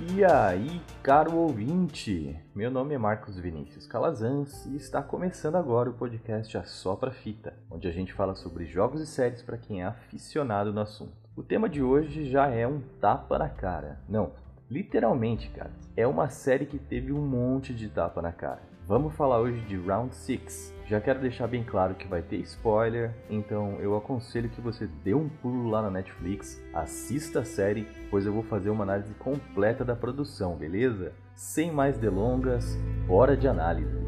E aí, caro ouvinte? Meu nome é Marcos Vinícius Calazans e está começando agora o podcast A Só Pra Fita, onde a gente fala sobre jogos e séries para quem é aficionado no assunto. O tema de hoje já é um tapa na cara. Não, literalmente, cara. É uma série que teve um monte de tapa na cara. Vamos falar hoje de Round 6. Já quero deixar bem claro que vai ter spoiler, então eu aconselho que você dê um pulo lá na Netflix, assista a série, pois eu vou fazer uma análise completa da produção, beleza? Sem mais delongas, bora de análise.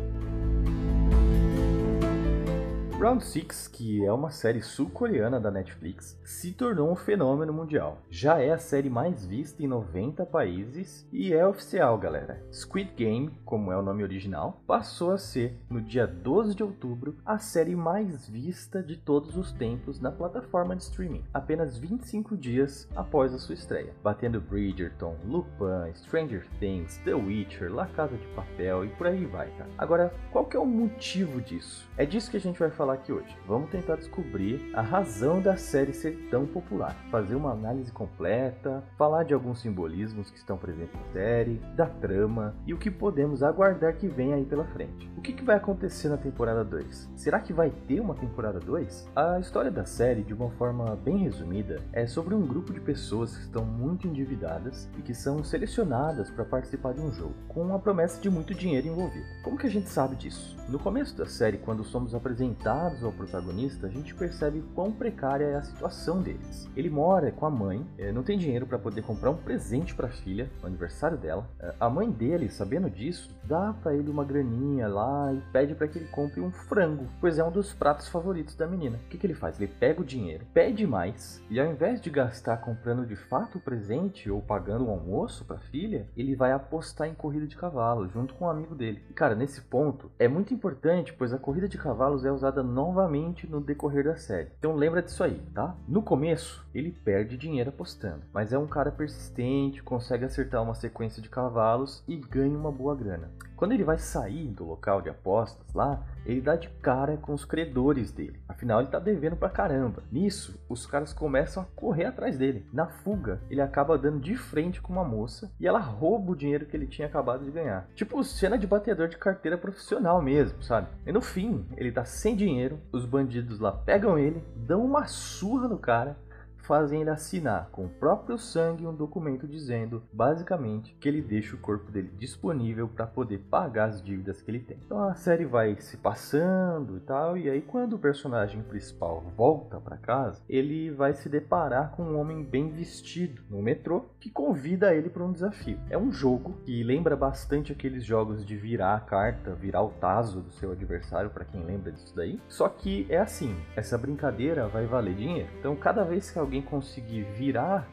Round 6, que é uma série sul-coreana da Netflix, se tornou um fenômeno mundial. Já é a série mais vista em 90 países e é oficial, galera. Squid Game, como é o nome original, passou a ser, no dia 12 de outubro, a série mais vista de todos os tempos na plataforma de streaming, apenas 25 dias após a sua estreia, batendo Bridgerton, Lupin, Stranger Things, The Witcher, La Casa de Papel e por aí vai, tá? Agora, qual que é o motivo disso? É disso que a gente vai falar aqui hoje. Vamos tentar descobrir a razão da série ser tão popular, fazer uma análise completa, falar de alguns simbolismos que estão presentes na série, da trama e o que podemos aguardar que venha aí pela frente. O que, que vai acontecer na temporada 2? Será que vai ter uma temporada 2? A história da série, de uma forma bem resumida, é sobre um grupo de pessoas que estão muito endividadas e que são selecionadas para participar de um jogo, com a promessa de muito dinheiro envolvido. Como que a gente sabe disso? No começo da série, quando somos apresentados ao protagonista, a gente percebe quão precária é a situação deles. Ele mora com a mãe, eh, não tem dinheiro para poder comprar um presente para a filha, no aniversário dela. Eh, a mãe dele, sabendo disso, dá para ele uma graninha lá e pede para que ele compre um frango, pois é um dos pratos favoritos da menina. O que, que ele faz? Ele pega o dinheiro, pede mais e ao invés de gastar comprando de fato o presente ou pagando um almoço para a filha, ele vai apostar em corrida de cavalo junto com um amigo dele. E cara, nesse ponto é muito importante, pois a corrida de cavalos é usada novamente no decorrer da série. Então lembra disso aí, tá? No começo, ele perde dinheiro apostando, mas é um cara persistente, consegue acertar uma sequência de cavalos e ganha uma boa grana. Quando ele vai sair do local de apostas lá, ele dá de cara com os credores dele. Afinal, ele tá devendo pra caramba. Nisso, os caras começam a correr atrás dele. Na fuga, ele acaba dando de frente com uma moça e ela rouba o dinheiro que ele tinha acabado de ganhar. Tipo cena de batedor de carteira profissional mesmo, sabe? E no fim, ele tá sem dinheiro, os bandidos lá pegam ele, dão uma surra no cara fazem ele assinar com o próprio sangue um documento dizendo, basicamente, que ele deixa o corpo dele disponível para poder pagar as dívidas que ele tem. Então a série vai se passando e tal, e aí quando o personagem principal volta para casa, ele vai se deparar com um homem bem vestido no metrô que convida ele para um desafio. É um jogo que lembra bastante aqueles jogos de virar a carta, virar o taso do seu adversário, para quem lembra disso daí. Só que é assim, essa brincadeira vai valer dinheiro. Então cada vez que alguém alguém conseguir virar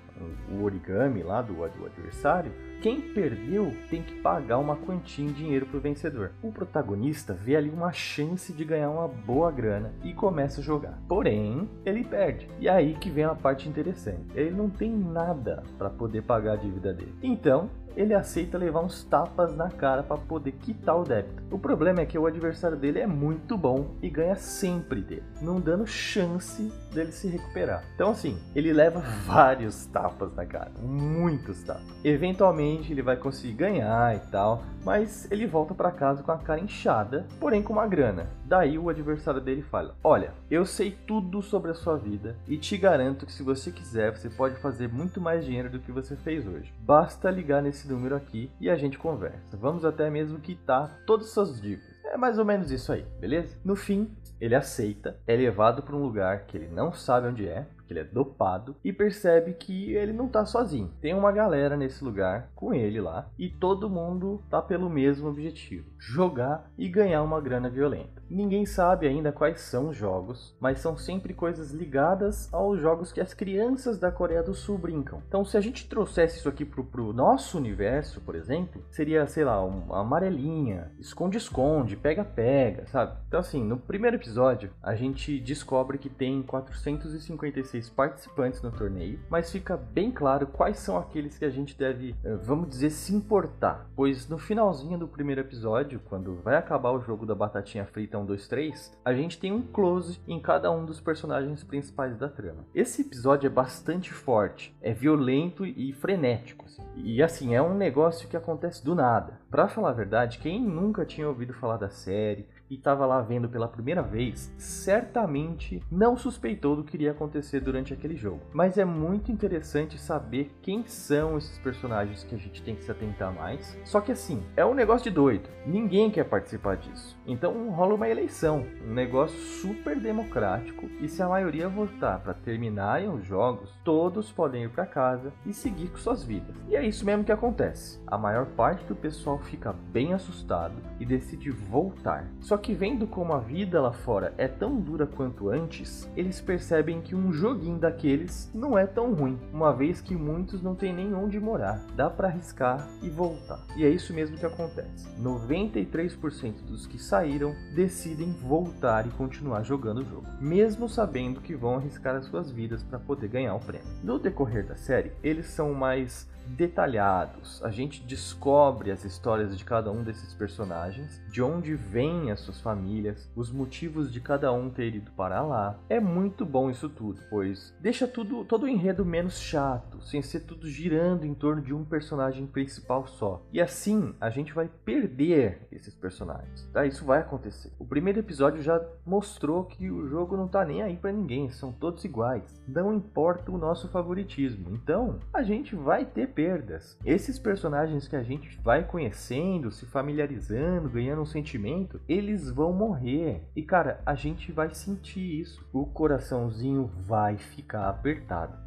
o origami lá do, do adversário, quem perdeu tem que pagar uma quantia em dinheiro pro vencedor. O protagonista vê ali uma chance de ganhar uma boa grana e começa a jogar. Porém, ele perde. E aí que vem a parte interessante. Ele não tem nada para poder pagar a dívida dele. Então, ele aceita levar uns tapas na cara para poder quitar o débito. O problema é que o adversário dele é muito bom e ganha sempre dele, não dando chance dele se recuperar. Então assim, ele leva vários tapas na cara, muitos tapas. Eventualmente ele vai conseguir ganhar e tal, mas ele volta para casa com a cara inchada, porém com uma grana. Daí o adversário dele fala: "Olha, eu sei tudo sobre a sua vida e te garanto que se você quiser, você pode fazer muito mais dinheiro do que você fez hoje. Basta ligar nesse esse número aqui e a gente conversa. Vamos até mesmo quitar todas as suas dívidas. É mais ou menos isso aí, beleza? No fim, ele aceita, é levado para um lugar que ele não sabe onde é, porque ele é dopado, e percebe que ele não tá sozinho. Tem uma galera nesse lugar com ele lá, e todo mundo tá pelo mesmo objetivo: jogar e ganhar uma grana violenta. Ninguém sabe ainda quais são os jogos, mas são sempre coisas ligadas aos jogos que as crianças da Coreia do Sul brincam. Então, se a gente trouxesse isso aqui pro, pro nosso universo, por exemplo, seria, sei lá, uma amarelinha, esconde-esconde, pega-pega, sabe? Então, assim, no primeiro episódio, a gente descobre que tem 456 16 participantes no torneio, mas fica bem claro quais são aqueles que a gente deve, eh, vamos dizer, se importar. Pois no finalzinho do primeiro episódio, quando vai acabar o jogo da batatinha frita 1, 2, 3, a gente tem um close em cada um dos personagens principais da trama. Esse episódio é bastante forte, é violento e frenético. Assim. E assim, é um negócio que acontece do nada. Pra falar a verdade, quem nunca tinha ouvido falar da série, e estava lá vendo pela primeira vez, certamente não suspeitou do que iria acontecer durante aquele jogo. Mas é muito interessante saber quem são esses personagens que a gente tem que se atentar mais. Só que assim, é um negócio de doido. Ninguém quer participar disso. Então rola uma eleição, um negócio super democrático e se a maioria votar para terminarem os jogos, todos podem ir para casa e seguir com suas vidas. E é isso mesmo que acontece. A maior parte do pessoal fica bem assustado e decide voltar. Só que vendo como a vida lá fora é tão dura quanto antes, eles percebem que um joguinho daqueles não é tão ruim, uma vez que muitos não têm nem onde morar. Dá para arriscar e voltar. E é isso mesmo que acontece. 93% dos que saíram decidem voltar e continuar jogando o jogo, mesmo sabendo que vão arriscar as suas vidas para poder ganhar o prêmio. No decorrer da série, eles são mais detalhados. A gente descobre as histórias de cada um desses personagens, de onde vêm as suas famílias, os motivos de cada um ter ido para lá. É muito bom isso tudo, pois deixa tudo todo o enredo menos chato, sem ser tudo girando em torno de um personagem principal só. E assim a gente vai perder esses personagens. Tá? Isso vai acontecer. O primeiro episódio já mostrou que o jogo não tá nem aí para ninguém, são todos iguais. Não importa o nosso favoritismo. Então, a gente vai ter perdas. Esses personagens que a gente vai conhecendo, se familiarizando, ganhando um sentimento, eles vão morrer. E cara, a gente vai sentir isso. O coraçãozinho vai ficar apertado.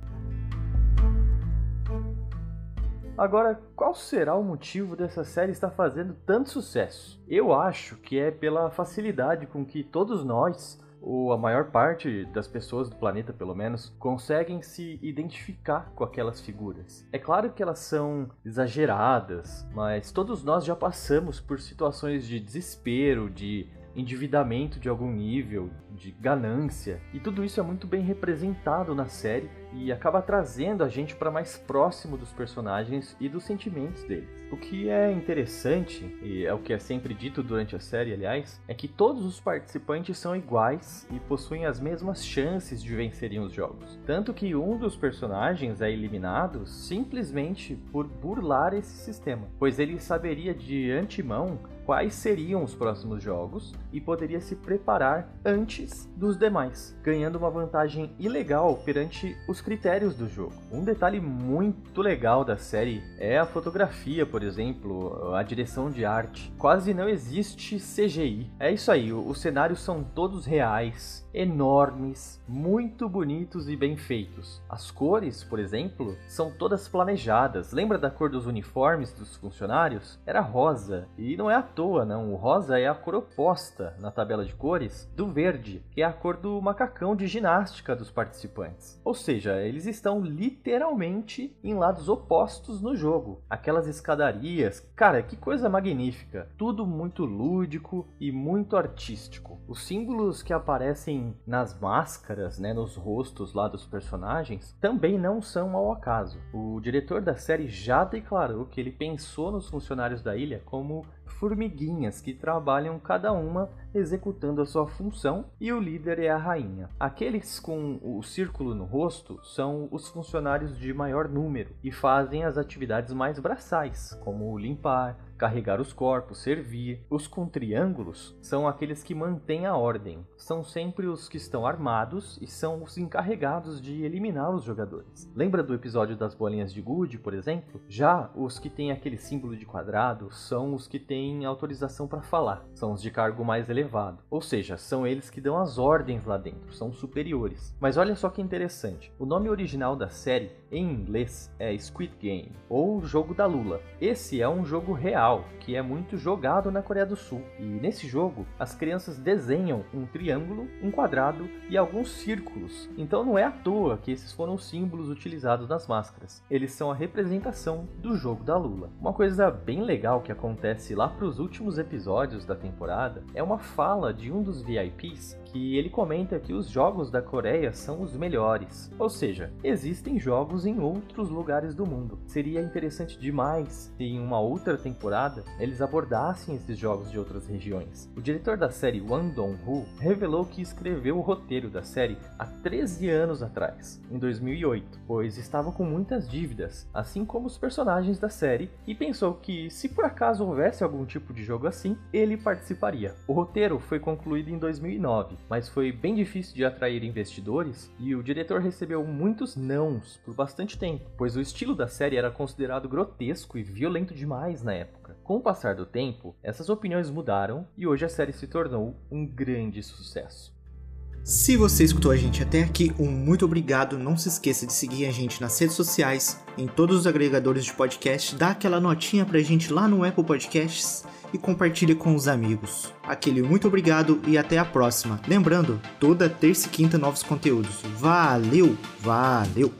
Agora, qual será o motivo dessa série estar fazendo tanto sucesso? Eu acho que é pela facilidade com que todos nós ou a maior parte das pessoas do planeta, pelo menos, conseguem se identificar com aquelas figuras. É claro que elas são exageradas, mas todos nós já passamos por situações de desespero, de endividamento de algum nível, de ganância, e tudo isso é muito bem representado na série e acaba trazendo a gente para mais próximo dos personagens e dos sentimentos deles. O que é interessante, e é o que é sempre dito durante a série, aliás, é que todos os participantes são iguais e possuem as mesmas chances de vencerem os jogos. Tanto que um dos personagens é eliminado simplesmente por burlar esse sistema, pois ele saberia de antemão quais seriam os próximos jogos e poderia se preparar antes dos demais, ganhando uma vantagem ilegal perante os critérios do jogo. Um detalhe muito legal da série é a fotografia, por exemplo, a direção de arte. Quase não existe CGI. É isso aí, os cenários são todos reais, enormes, muito bonitos e bem feitos. As cores, por exemplo, são todas planejadas. Lembra da cor dos uniformes dos funcionários? Era rosa. E não é à toa, não. O rosa é a cor oposta na tabela de cores do verde, que é a cor do macacão de ginástica dos participantes. Ou seja, eles estão literalmente em lados opostos no jogo. Aquelas escadarias, cara, que coisa magnífica. Tudo muito lúdico e muito artístico. Os símbolos que aparecem nas máscaras, né, nos rostos lá dos personagens, também não são ao acaso. O diretor da série já declarou que ele pensou nos funcionários da ilha como formiguinhas que trabalham cada uma executando a sua função e o líder é a rainha. Aqueles com o círculo no rosto são os funcionários de maior número e fazem as atividades mais braçais, como limpar, carregar os corpos, servir. Os com triângulos são aqueles que mantêm a ordem. São sempre os que estão armados e são os encarregados de eliminar os jogadores. Lembra do episódio das bolinhas de gude, por exemplo? Já os que têm aquele símbolo de quadrado são os que têm autorização para falar. São os de cargo mais elevado. Ou seja, são eles que dão as ordens lá dentro, são superiores. Mas olha só que interessante. O nome original da série em inglês é Squid Game ou Jogo da Lula. Esse é um jogo real que é muito jogado na Coreia do Sul. E nesse jogo, as crianças desenham um triângulo, um quadrado e alguns círculos. Então não é à toa que esses foram os símbolos utilizados nas máscaras. Eles são a representação do jogo da Lula. Uma coisa bem legal que acontece lá para os últimos episódios da temporada é uma fala de um dos VIPs que ele comenta que os jogos da Coreia são os melhores. Ou seja, existem jogos em outros lugares do mundo. Seria interessante demais se em uma outra temporada eles abordassem esses jogos de outras regiões. O diretor da série Wang Dong-hu revelou que escreveu o roteiro da série há 13 anos atrás, em 2008, pois estava com muitas dívidas, assim como os personagens da série, e pensou que se por acaso houvesse algum tipo de jogo assim, ele participaria. O roteiro foi concluído em 2009, mas foi bem difícil de atrair investidores e o diretor recebeu muitos nãos por bastante tempo, pois o estilo da série era considerado grotesco e violento demais na época. Com o passar do tempo, essas opiniões mudaram e hoje a série se tornou um grande sucesso. Se você escutou a gente até aqui, um muito obrigado. Não se esqueça de seguir a gente nas redes sociais, em todos os agregadores de podcast, dá aquela notinha pra gente lá no Apple Podcasts e compartilhe com os amigos. Aquele muito obrigado e até a próxima. Lembrando, toda terça e quinta novos conteúdos. Valeu, valeu!